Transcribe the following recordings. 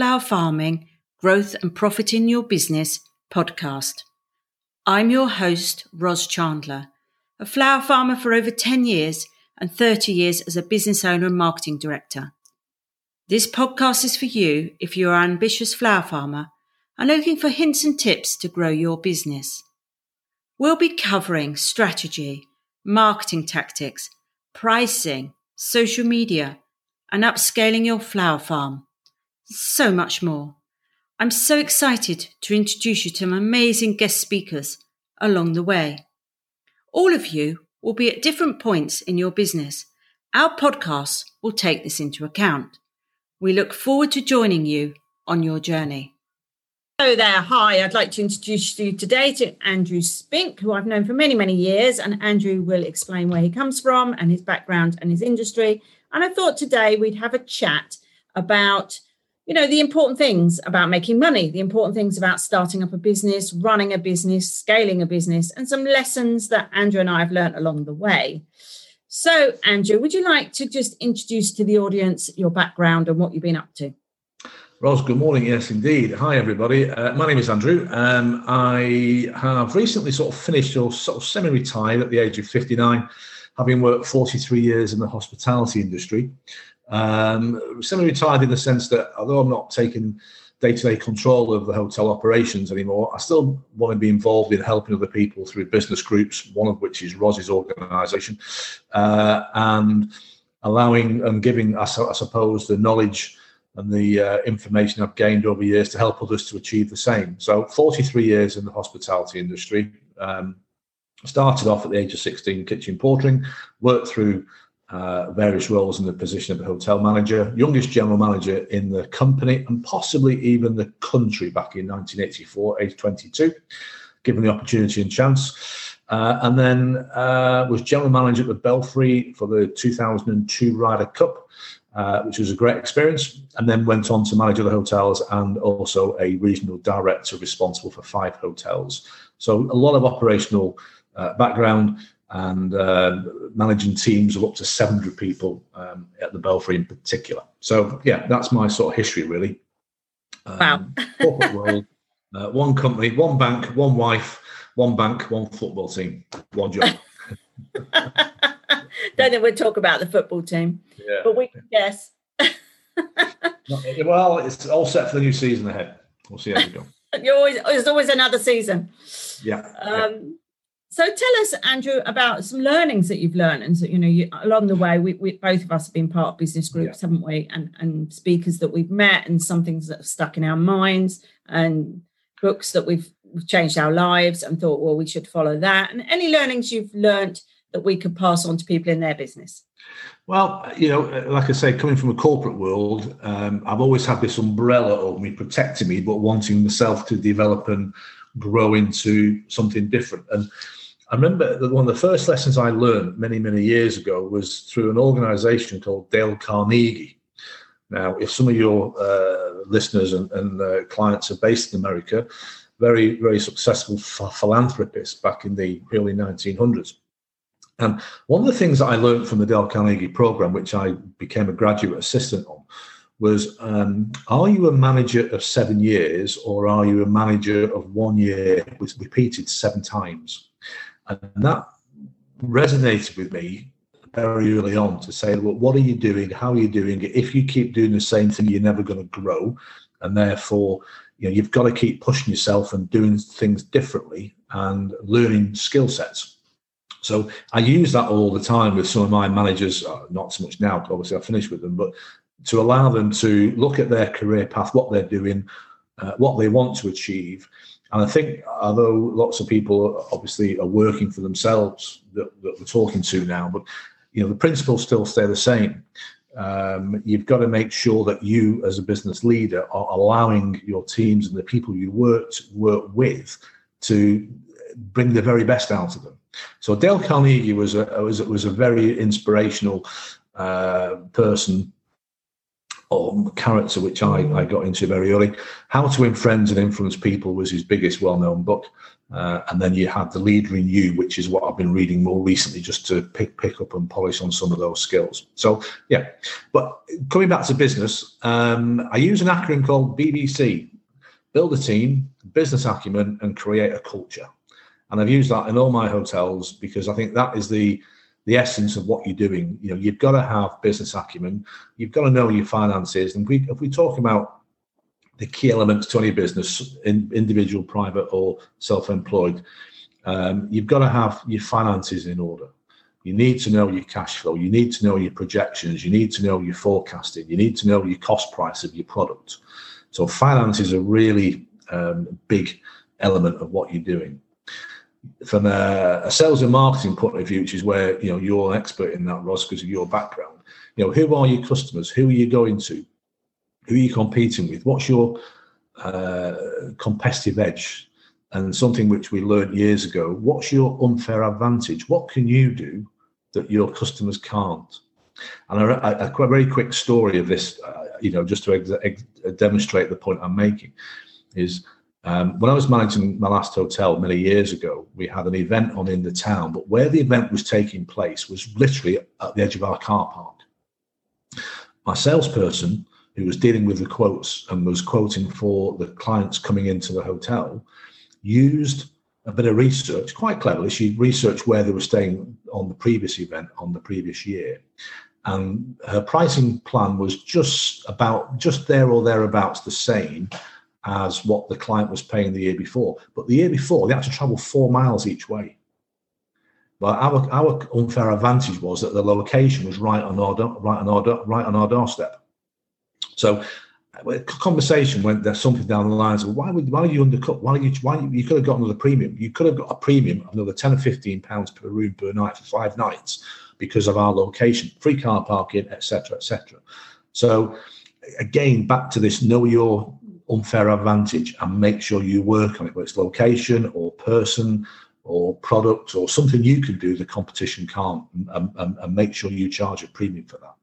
Flower Farming Growth and Profit in Your Business podcast. I'm your host, Ros Chandler, a flower farmer for over 10 years and 30 years as a business owner and marketing director. This podcast is for you if you're an ambitious flower farmer and looking for hints and tips to grow your business. We'll be covering strategy, marketing tactics, pricing, social media, and upscaling your flower farm. So much more. I'm so excited to introduce you to some amazing guest speakers along the way. All of you will be at different points in your business. Our podcasts will take this into account. We look forward to joining you on your journey. Hello there. Hi, I'd like to introduce you today to Andrew Spink, who I've known for many, many years. And Andrew will explain where he comes from and his background and his industry. And I thought today we'd have a chat about, you know, the important things about making money, the important things about starting up a business, running a business, scaling a business, and some lessons that Andrew and I have learned along the way. So, Andrew, would you like to just introduce to the audience your background and what you've been up to? Ros, good morning. Yes, indeed. Hi, everybody. Uh, my name is Andrew. Um, I have recently sort of finished or sort of semi retired at the age of 59, having worked 43 years in the hospitality industry. Um, semi retired in the sense that although I'm not taking day to day control of the hotel operations anymore, I still want to be involved in helping other people through business groups, one of which is Ros's organisation, uh, and allowing and giving, I, I suppose, the knowledge and the uh, information I've gained over years to help others to achieve the same. So, 43 years in the hospitality industry. Um, started off at the age of 16 kitchen portering, worked through uh, various roles in the position of a hotel manager, youngest general manager in the company, and possibly even the country back in 1984, age 22, given the opportunity and chance. Uh, and then uh, was general manager at the Belfry for the 2002 Ryder Cup uh, which was a great experience. And then went on to manage other hotels and also a regional director responsible for five hotels. So a lot of operational uh, background and uh, managing teams of up to 700 people um, at the Belfry in particular. So yeah, that's my sort of history really. Um, wow. world, uh, one company, one bank, one wife, one bank, one football team, one job. Don't think we'll talk about the football team, yeah. but we can guess. well, it's all set for the new season ahead. We'll see how we go. You're always there's always another season. Yeah. Um, yeah. So tell us, Andrew, about some learnings that you've learned, and so you know, you, along the way, we, we, both of us have been part of business groups, yeah. haven't we? And and speakers that we've met, and some things that have stuck in our minds, and books that we've, changed our lives, and thought, well, we should follow that. And any learnings you've learned that we could pass on to people in their business? Well, you know, like I say, coming from a corporate world, um, I've always had this umbrella over me, protecting me, but wanting myself to develop and grow into something different. And I remember that one of the first lessons I learned many, many years ago was through an organization called Dale Carnegie. Now, if some of your uh, listeners and, and uh, clients are based in America, very, very successful philanthropist back in the early 1900s. And one of the things that I learned from the Dale Carnegie program, which I became a graduate assistant on, was um, are you a manager of seven years or are you a manager of one year, which repeated seven times? And that resonated with me very early on to say, well, what are you doing? How are you doing it? If you keep doing the same thing, you're never going to grow. And therefore, you know, you've got to keep pushing yourself and doing things differently and learning skill sets. So I use that all the time with some of my managers, uh, not so much now, obviously I finished with them, but to allow them to look at their career path, what they're doing, uh, what they want to achieve. And I think, although lots of people obviously are working for themselves that, that we're talking to now, but you know the principles still stay the same. Um, you've got to make sure that you, as a business leader, are allowing your teams and the people you work work with to bring the very best out of them. So Dale Carnegie was a was was a very inspirational uh, person or character, which I, I got into very early. How to Win Friends and Influence People was his biggest well known book. Uh, and then you had The Leader in You, which is what I've been reading more recently just to pick, pick up and polish on some of those skills. So, yeah. But coming back to business, um, I use an acronym called BBC build a team, business acumen, and create a culture. And I've used that in all my hotels because I think that is the the essence of what you're doing. You know, you've got to have business acumen. You've got to know your finances. And we, if we talk about the key elements to any business, in, individual, private, or self-employed, um, you've got to have your finances in order. You need to know your cash flow. You need to know your projections. You need to know your forecasting. You need to know your cost price of your product. So finance is a really um, big element of what you're doing from a, a, sales and marketing point of view, which is where you know you're an expert in that, Ros, because of your background. You know, who are your customers? Who are you going to? Who are you competing with? What's your uh, competitive edge? And something which we learned years ago. What's your unfair advantage? What can you do that your customers can't? And a, a, a very quick story of this, uh, you know, just to ex- ex- demonstrate the point I'm making, is um, when I was managing my last hotel many years ago, we had an event on in the town, but where the event was taking place was literally at the edge of our car park. My salesperson, who was dealing with the quotes and was quoting for the clients coming into the hotel, used a bit of research, quite cleverly. She researched where they were staying on the previous event on the previous year. And her pricing plan was just about just there or thereabouts the same as what the client was paying the year before. But the year before, they had to travel four miles each way. But our, our unfair advantage was that the location was right on our right on our right on our doorstep. So conversation went there's something down the lines of why would why are you undercut? Why are you why you could have got another premium? You could have got a premium of another 10 or 15 pounds per room per night for five nights because of our location, free car parking, etc. etc. So again, back to this know your unfair advantage and make sure you work on it, whether it's location or person or product or something you can do the competition can't, and, and, and make sure you charge a premium for that.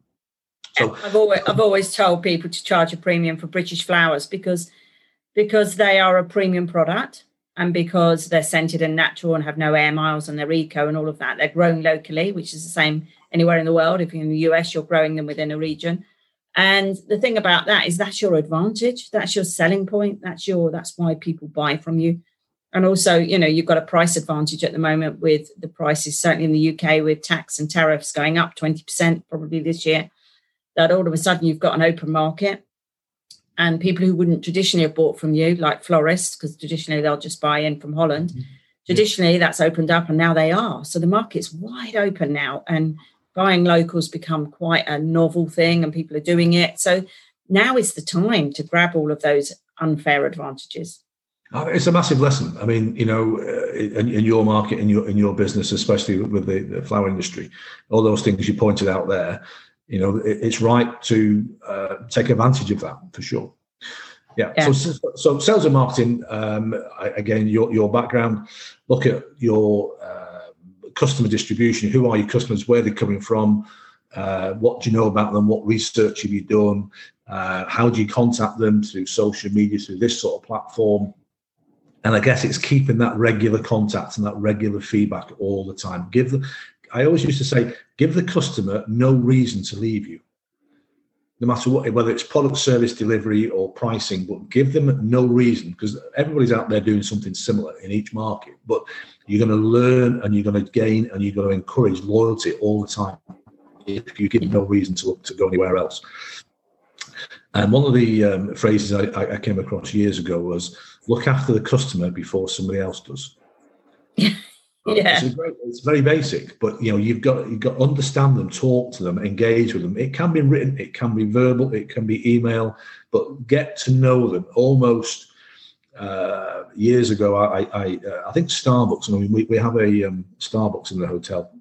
So I've always I've always told people to charge a premium for British flowers because because they are a premium product and because they're scented and natural and have no air miles and they're eco and all of that. They're grown locally, which is the same anywhere in the world. If you're in the US, you're growing them within a region. And the thing about that is that's your advantage. That's your selling point. That's your that's why people buy from you. And also, you know, you've got a price advantage at the moment with the prices, certainly in the UK, with tax and tariffs going up 20% probably this year, that all of a sudden you've got an open market. And people who wouldn't traditionally have bought from you, like florists, because traditionally they'll just buy in from Holland. Mm-hmm. Traditionally, that's opened up and now they are. So the market's wide open now. And buying locals become quite a novel thing and people are doing it. So now is the time to grab all of those unfair advantages. Uh, it's a massive lesson. I mean, you know, uh, in, in, your market, in your in your business, especially with the, the, flower industry, all those things you pointed out there, you know, it, it's right to uh, take advantage of that for sure. Yeah. yeah. So, so sales and marketing. Um, again, your your background. Look at your uh, customer distribution. Who are your customers? Where they're coming from? Uh, what do you know about them? What research have you done? Uh, how do you contact them through social media, through this sort of platform? And I guess it's keeping that regular contact and that regular feedback all the time. Give the, I always used to say, give the customer no reason to leave you no matter what, whether it's product, service, delivery, or pricing, but give them no reason because everybody's out there doing something similar in each market. But you're going to learn and you're going to gain and you're going to encourage loyalty all the time if you give no reason to, to go anywhere else. And one of the um, phrases I, I, came across years ago was look after the customer before somebody else does. yeah. It's, very, it's, very, basic, but you know you've got you've got to understand them, talk to them, engage with them. It can be written, it can be verbal, it can be email, but get to know them almost uh, years ago, I I, uh, I think Starbucks. I mean, we, we have a um, Starbucks in the hotel,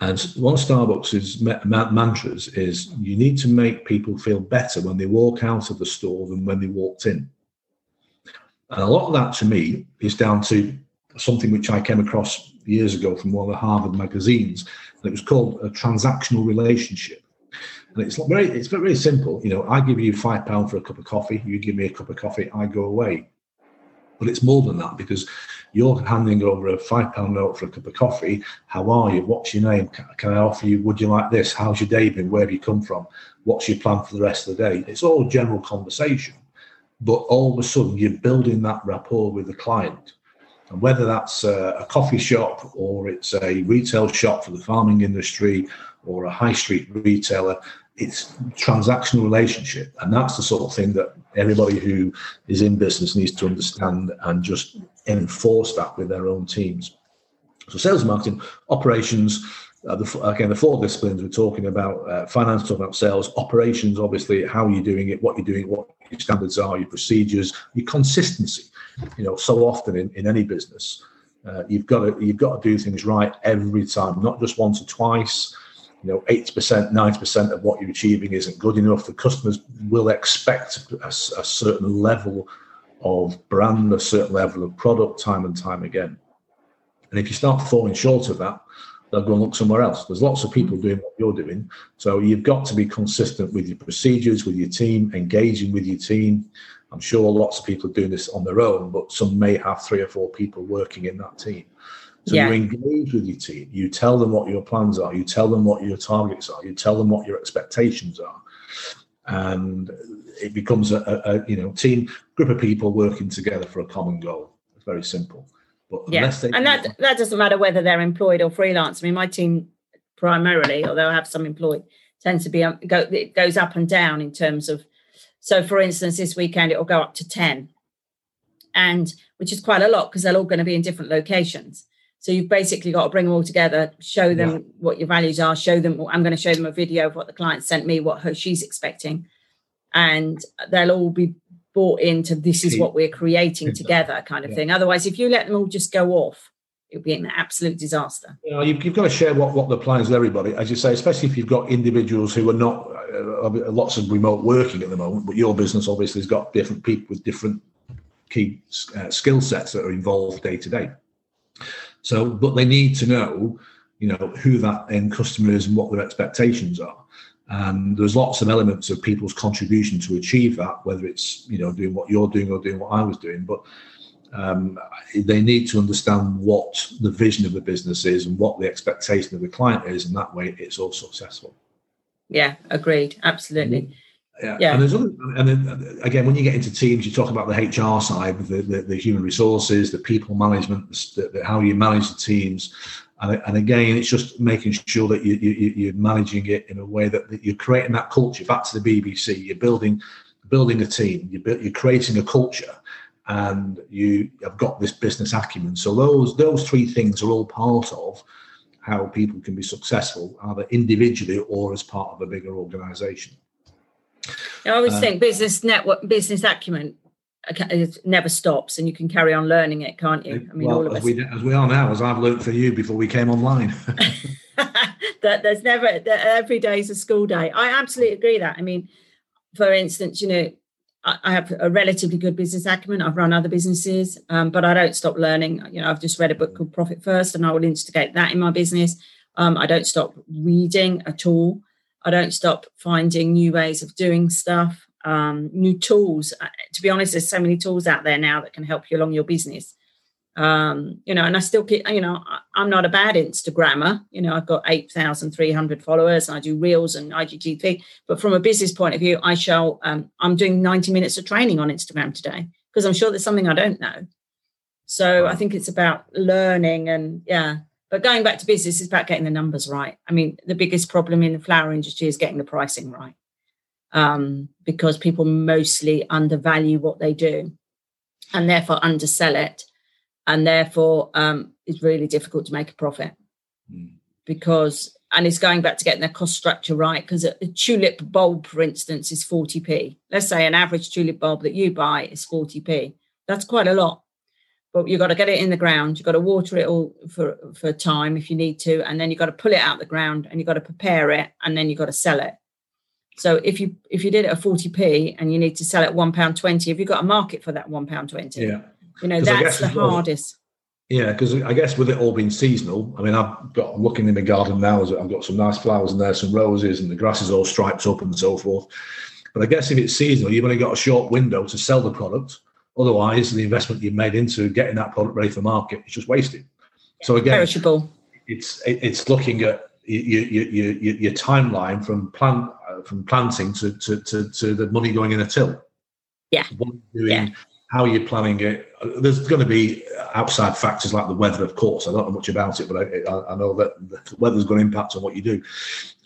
and one of Starbucks' ma- mantras is you need to make people feel better when they walk out of the store than when they walked in. And a lot of that, to me, is down to something which I came across years ago from one of the Harvard magazines. And it was called a transactional relationship. And it's very, it's very simple. You know, I give you five pound for a cup of coffee. You give me a cup of coffee. I go away. But it's more than that because you're handing over a five pound note for a cup of coffee. How are you? What's your name? Can, I offer you? Would you like this? How's your day been? Where have you come from? What's your plan for the rest of the day? It's all general conversation, but all of a sudden you're building that rapport with the client. And whether that's a coffee shop or it's a retail shop for the farming industry or a high street retailer, it's transactional relationship. And that's the sort of thing that everybody who is in business needs to understand and just enforce that with their own teams. So sales marketing operations uh, the, again the four disciplines we're talking about uh, finance talking about sales operations obviously how you're doing it what you're doing what your standards are your procedures your consistency. You know so often in, in any business uh, you've got to you've got to do things right every time not just once or twice you know, 80%, 90% of what you're achieving isn't good enough. The customers will expect a, a, certain level of brand, a certain level of product time and time again. And if you start falling short of that, they'll go and look somewhere else. There's lots of people doing what you're doing. So you've got to be consistent with your procedures, with your team, engaging with your team. I'm sure lots of people are doing this on their own, but some may have three or four people working in that team. So yeah. you engage with your team. You tell them what your plans are. You tell them what your targets are. You tell them what your expectations are, and it becomes a, a, a you know team group of people working together for a common goal. It's very simple. But yeah, and that that doesn't matter whether they're employed or freelance. I mean, my team primarily, although I have some employed, tends to be go it goes up and down in terms of. So, for instance, this weekend it will go up to ten, and which is quite a lot because they're all going to be in different locations. So you've basically got to bring them all together, show them yeah. what your values are, show them. I'm going to show them a video of what the client sent me, what her, she's expecting, and they'll all be bought into this is what we're creating together, kind of yeah. thing. Otherwise, if you let them all just go off, it'll be an absolute disaster. You know, you've, you've, got to share what, what the plans with everybody, as you say, especially if you've got individuals who are not uh, lots of remote working at the moment, but your business obviously has got different people with different key uh, skill sets that are involved day to day. So, but they need to know, you know, who that end customer is and what their expectations are. And there's lots of elements of people's contribution to achieve that, whether it's you know doing what you're doing or doing what I was doing. But um, they need to understand what the vision of the business is and what the expectation of the client is, and that way it's all successful. Yeah, agreed. Absolutely. Mm-hmm. Yeah. yeah. And there's other, and then again, when you get into teams, you talk about the HR side, the, the, the human resources, the people management, the, the, how you manage the teams. And, and again, it's just making sure that you, you, you're managing it in a way that, that you're creating that culture. Back to the BBC, you're building building a team, you're, you're creating a culture, and you have got this business acumen. So those those three things are all part of how people can be successful, either individually or as part of a bigger organisation. I always uh, think business network, business acumen it never stops and you can carry on learning it can't you i mean well, all of us as we, as we are now as i've learned for you before we came online that there's never that every day is a school day i absolutely agree that i mean for instance you know I, I have a relatively good business acumen. I've run other businesses, um, but I don't stop learning. You know, I've just read a book called Profit First, and I will instigate that in my business. Um, I don't stop reading at all. I don't stop finding new ways of doing stuff, um, new tools. Uh, to be honest, there's so many tools out there now that can help you along your business. Um, you know, and I still keep, you know, I'm not a bad Instagrammer. You know, I've got 8,300 followers and I do reels and IGTV. But from a business point of view, I shall, um, I'm doing 90 minutes of training on Instagram today because I'm sure there's something I don't know. So I think it's about learning and, yeah, but going back to business, is about getting the numbers right. I mean, the biggest problem in the flower industry is getting the pricing right um, because people mostly undervalue what they do and therefore undersell it. And therefore, um, it's really difficult to make a profit mm. because, and it's going back to getting their cost structure right because a, a tulip bulb, for instance, is 40p. Let's say an average tulip bulb that you buy is 40p. That's quite a lot but you've got to get it in the ground. You've got to water it all for for time if you need to, and then you've got to pull it out the ground and you've got to prepare it, and then you've got to sell it. So if you if you did it at forty p and you need to sell it one pound twenty, have you got a market for that one pound twenty? Yeah, you know that's the hardest. Yeah, because I guess with it all being seasonal, I mean, I've got I'm looking in the garden now. I've got some nice flowers in there, some roses, and the grass is all striped up and so forth. But I guess if it's seasonal, you've only got a short window to sell the product. Otherwise, the investment you've made into getting that product ready for market is just wasted. So again, perishable. It's it's looking at your, your, your, your timeline from plant uh, from planting to, to, to, to, the money going in a till. Yeah. What you're doing, yeah. how you're planning it. There's going to be outside factors like the weather, of course. I don't know much about it, but I, I know that the weather's going to impact on what you do.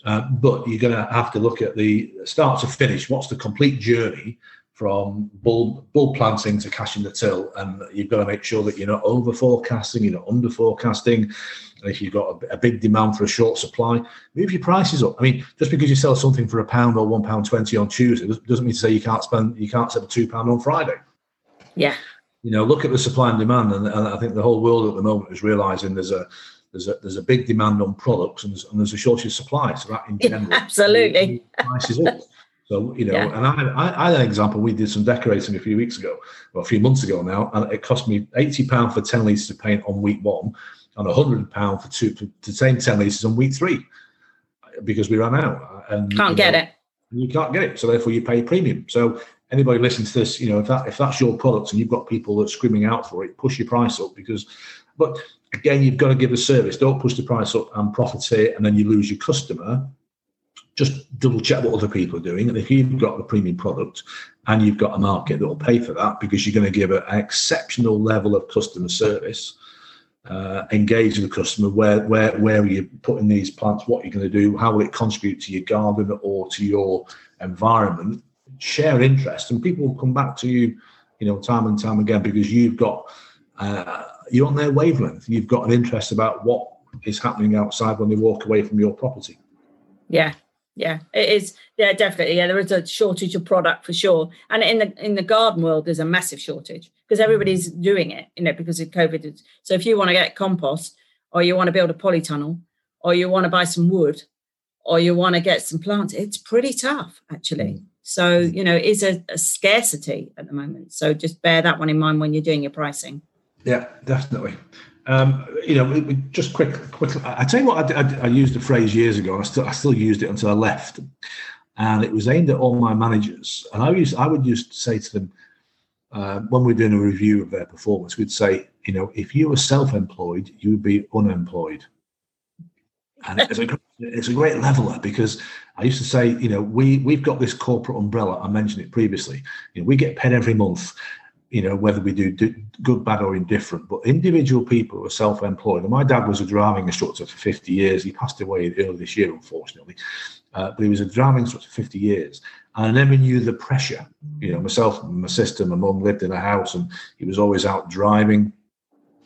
Uh, but you're going to have to look at the start to finish. What's the complete journey from bull bull planting to cashing the till, and you've got to make sure that you're not over forecasting, you're not under forecasting. And if you've got a, a, big demand for a short supply, move your prices up. I mean, just because you sell something for a pound or one pound twenty on Tuesday doesn't mean to say you can't spend you can't sell a two pound on Friday. Yeah. You know, look at the supply and demand, and, and I think the whole world at the moment is realizing there's a there's a there's a big demand on products and there's, and there's a shortage of supply. So that in general, absolutely prices up. So you know, yeah. and I, I, I, had an example. We did some decorating a few weeks ago, or a few months ago now, and it cost me eighty pound for ten litres of paint on week one, and hundred pound for two for the same ten litres on week three, because we ran out. And can't get know, it. You can't get it, so therefore you pay a premium. So anybody listening to this, you know, if that if that's your product and you've got people that are screaming out for it, push your price up because. But again, you've got to give a service. Don't push the price up and profit it, and then you lose your customer just double check what other people are doing. And if you've got a premium product and you've got a market that will pay for that because you're going to give an exceptional level of customer service, uh, engage with the customer, where where where are you putting these plants, what are you're going to do, how will it contribute to your garden or to your environment, share interest, and people will come back to you, you know, time and time again because you've got uh, you're on their wavelength. You've got an interest about what is happening outside when they walk away from your property. Yeah, yeah it is. Yeah definitely. Yeah there is a shortage of product for sure. And in the in the garden world there's a massive shortage because everybody's doing it you know because of covid. So if you want to get compost or you want to build a polytunnel or you want to buy some wood or you want to get some plants it's pretty tough actually. Mm. so you know it is a, a scarcity at the moment. So just bear that one in mind when you're doing your pricing. Yeah definitely um, you know, just quick, quick. I tell you what, I, I, I, used the phrase years ago, and I still, I still used it until I left, and it was aimed at all my managers. And I used, I would used to say to them uh, when we're doing a review of their performance, we'd say, you know, if you were self-employed, you would be unemployed. And it's a it's a great leveler because I used to say, you know, we we've got this corporate umbrella. I mentioned it previously. You know, we get paid every month, you know, whether we do good, bad, or indifferent. But individual people who are self employed, and my dad was a driving instructor for 50 years. He passed away early this year, unfortunately. Uh, but he was a driving instructor for 50 years. And I never knew the pressure. You know, myself my sister, my mum lived in a house and he was always out driving.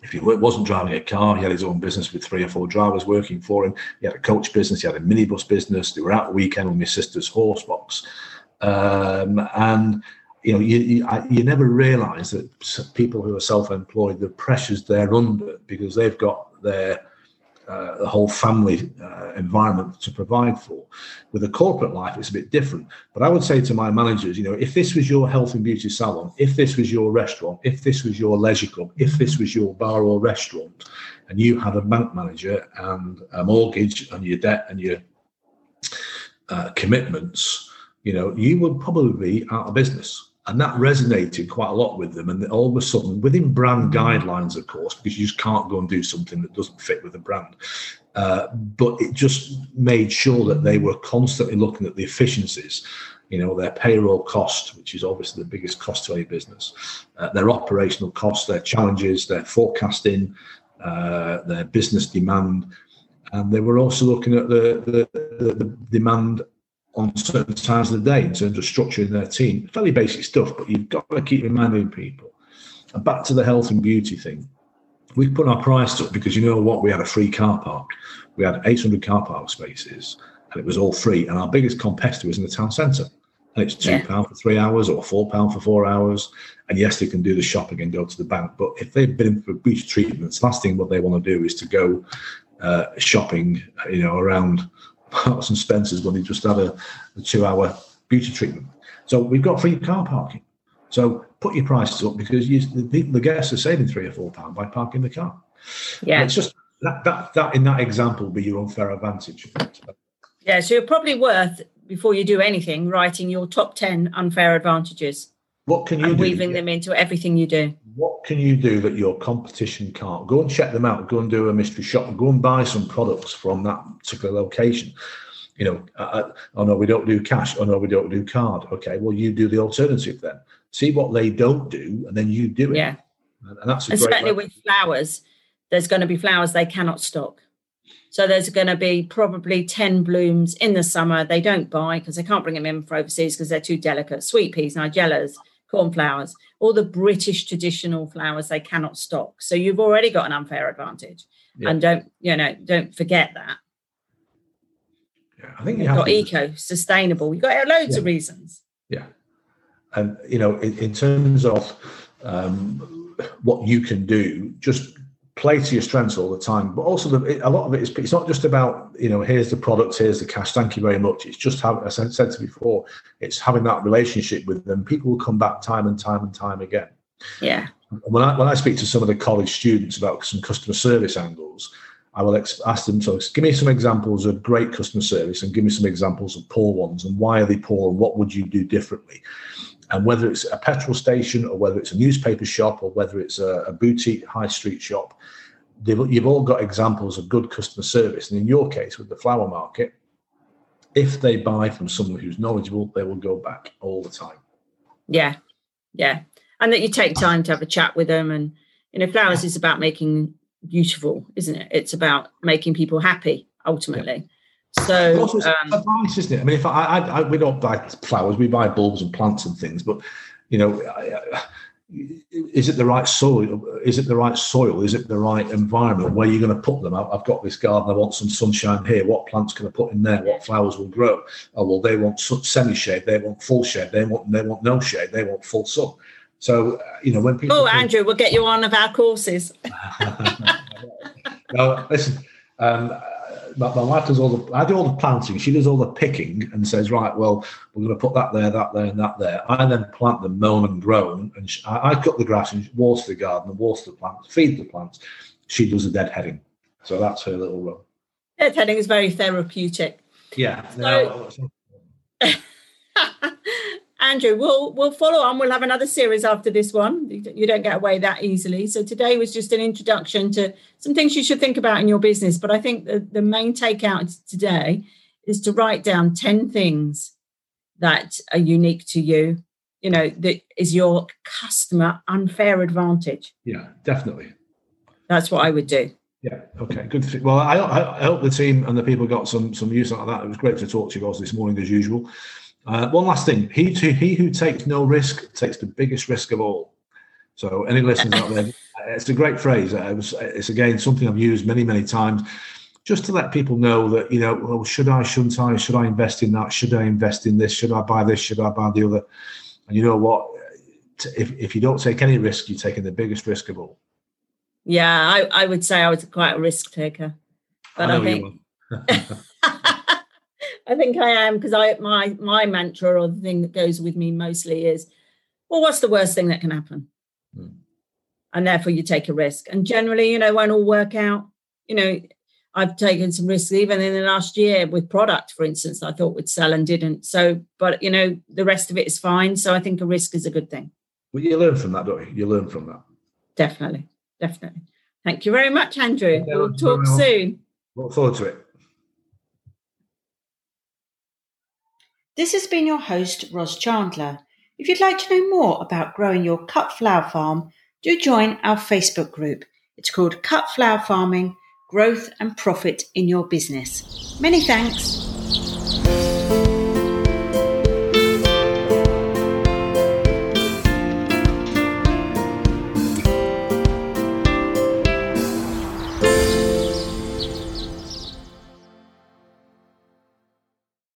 If he wasn't driving a car, he had his own business with three or four drivers working for him. He had a coach business, he had a minibus business. They were out the weekend with my sister's horse box. Um, and you know, you, you, you never realise that people who are self-employed, the pressures they're under because they've got their uh, the whole family uh, environment to provide for. With a corporate life, it's a bit different. But I would say to my managers, you know, if this was your health and beauty salon, if this was your restaurant, if this was your leisure club, if this was your bar or restaurant, and you had a bank manager and a mortgage and your debt and your uh, commitments, you know, you would probably be out of business and that resonated quite a lot with them. And all of a sudden, within brand guidelines, of course, because you just can't go and do something that doesn't fit with the brand. Uh, but it just made sure that they were constantly looking at the efficiencies, you know, their payroll cost, which is obviously the biggest cost to any business, uh, their operational costs, their challenges, their forecasting, uh, their business demand. And they were also looking at the, the, the, the demand on certain times of the day in terms of structuring their team. Fairly basic stuff, but you've got to keep reminding people. And back to the health and beauty thing. We put our price up because you know what? We had a free car park. We had 800 car park spaces and it was all free. And our biggest competitor was in the town centre. And it's £2 yeah. for three hours or £4 for four hours. And yes, they can do the shopping and go to the bank. But if they've been for beauty treatments, last thing what they want to do is to go uh, shopping, you know, around Marks and Spencer's when he just had a, a two hour beauty treatment. So we've got free car parking. So put your prices up because you, the, the guests are saving three or four pounds by parking the car. Yeah, and it's just that that that in that example be your unfair advantage. Yeah, so you're probably worth before you do anything writing your top ten unfair advantages. What can you and do? weaving them into everything you do. What can you do that your competition can't? Go and check them out. Go and do a mystery shop go and buy some products from that particular location. You know, uh, uh, oh no, we don't do cash. Oh no, we don't do card. Okay, well you do the alternative then. See what they don't do, and then you do it. Yeah, and, and that's and certainly with flowers. There's going to be flowers they cannot stock. So there's going to be probably 10 blooms in the summer they don't buy because they can't bring them in for overseas because they're too delicate. Sweet peas, nigellas, cornflowers, all the British traditional flowers they cannot stock. So you've already got an unfair advantage. Yeah. And don't, you know, don't forget that. Yeah, I think you have got to, eco, sustainable. You've got loads yeah. of reasons. Yeah. And, you know, in, in terms of um, what you can do, just play to your strengths all the time. But also, the, a lot of it is it's not just about you know here's the product, here's the cash, thank you very much. It's just having, as I said to before, it's having that relationship with them. People will come back time and time and time again. Yeah. When I when I speak to some of the college students about some customer service angles, I will ask them to give me some examples of great customer service and give me some examples of poor ones and why are they poor and what would you do differently and whether it's a petrol station or whether it's a newspaper shop or whether it's a, a boutique high street shop, you've all got examples of good customer service. And in your case, with the flower market, if they buy from someone who's knowledgeable, they will go back all the time. Yeah, yeah, and that you take time to have a chat with them. And you know, flowers is about making beautiful, isn't it? It's about making people happy ultimately. Yeah. So um, advice, isn't it? I mean, if I, I, I, we don't buy flowers, we buy bulbs and plants and things, but you know, is it the right soil? Is it the right soil? Is it the right environment? Where are you're going to put them? I've got this garden. I want some sunshine here. What plants can I put in there? What flowers will grow? Oh well, they want semi shade. They want full shade. They want they want no shade. They want full sun. So uh, you know when people. Oh, Andrew, we'll get you on of our courses. no, listen. Um, my, my, wife does all the I do all the planting. She does all the picking and says, right, well, we're going to put that there, that there, and that there. I then plant them, mown and grown, and she, I, I, cut the grass and water the garden and water the plants, feed the plants. She does the deadheading, so that's her little role. Deadheading is very therapeutic. Yeah. So, Andrew, we'll we'll follow on. We'll have another series after this one. You don't get away that easily. So today was just an introduction to some things you should think about in your business. But I think the, the main takeout today is to write down 10 things that are unique to you, you know, that is your customer unfair advantage. Yeah, definitely. That's what I would do. Yeah. Okay. Good. Well, I, I, hope the team and the people got some some use out of that. It was great to talk to you guys this morning, as usual. Uh, one last thing: he, he who takes no risk takes the biggest risk of all. So, any listeners out there, it's a great phrase. It was, it's again something I've used many, many times, just to let people know that you know, well, should I, shouldn't I, should I invest in that? Should I invest in this? Should I buy this? Should I buy the other? And you know what? If if you don't take any risk, you're taking the biggest risk of all. Yeah, I, I would say I was quite a risk taker, but I, I think. I think I am because I my my mantra or the thing that goes with me mostly is, well, what's the worst thing that can happen? Mm. And therefore you take a risk. And generally, you know, won't all work out. You know, I've taken some risks even in the last year with product, for instance, I thought would sell and didn't. So, but you know, the rest of it is fine. So I think a risk is a good thing. Well, you learn from that, don't you? You learn from that. Definitely. Definitely. Thank you very much, Andrew. we'll talk soon. Look forward to it. This has been your host, Ros Chandler. If you'd like to know more about growing your cut flower farm, do join our Facebook group. It's called Cut Flower Farming Growth and Profit in Your Business. Many thanks.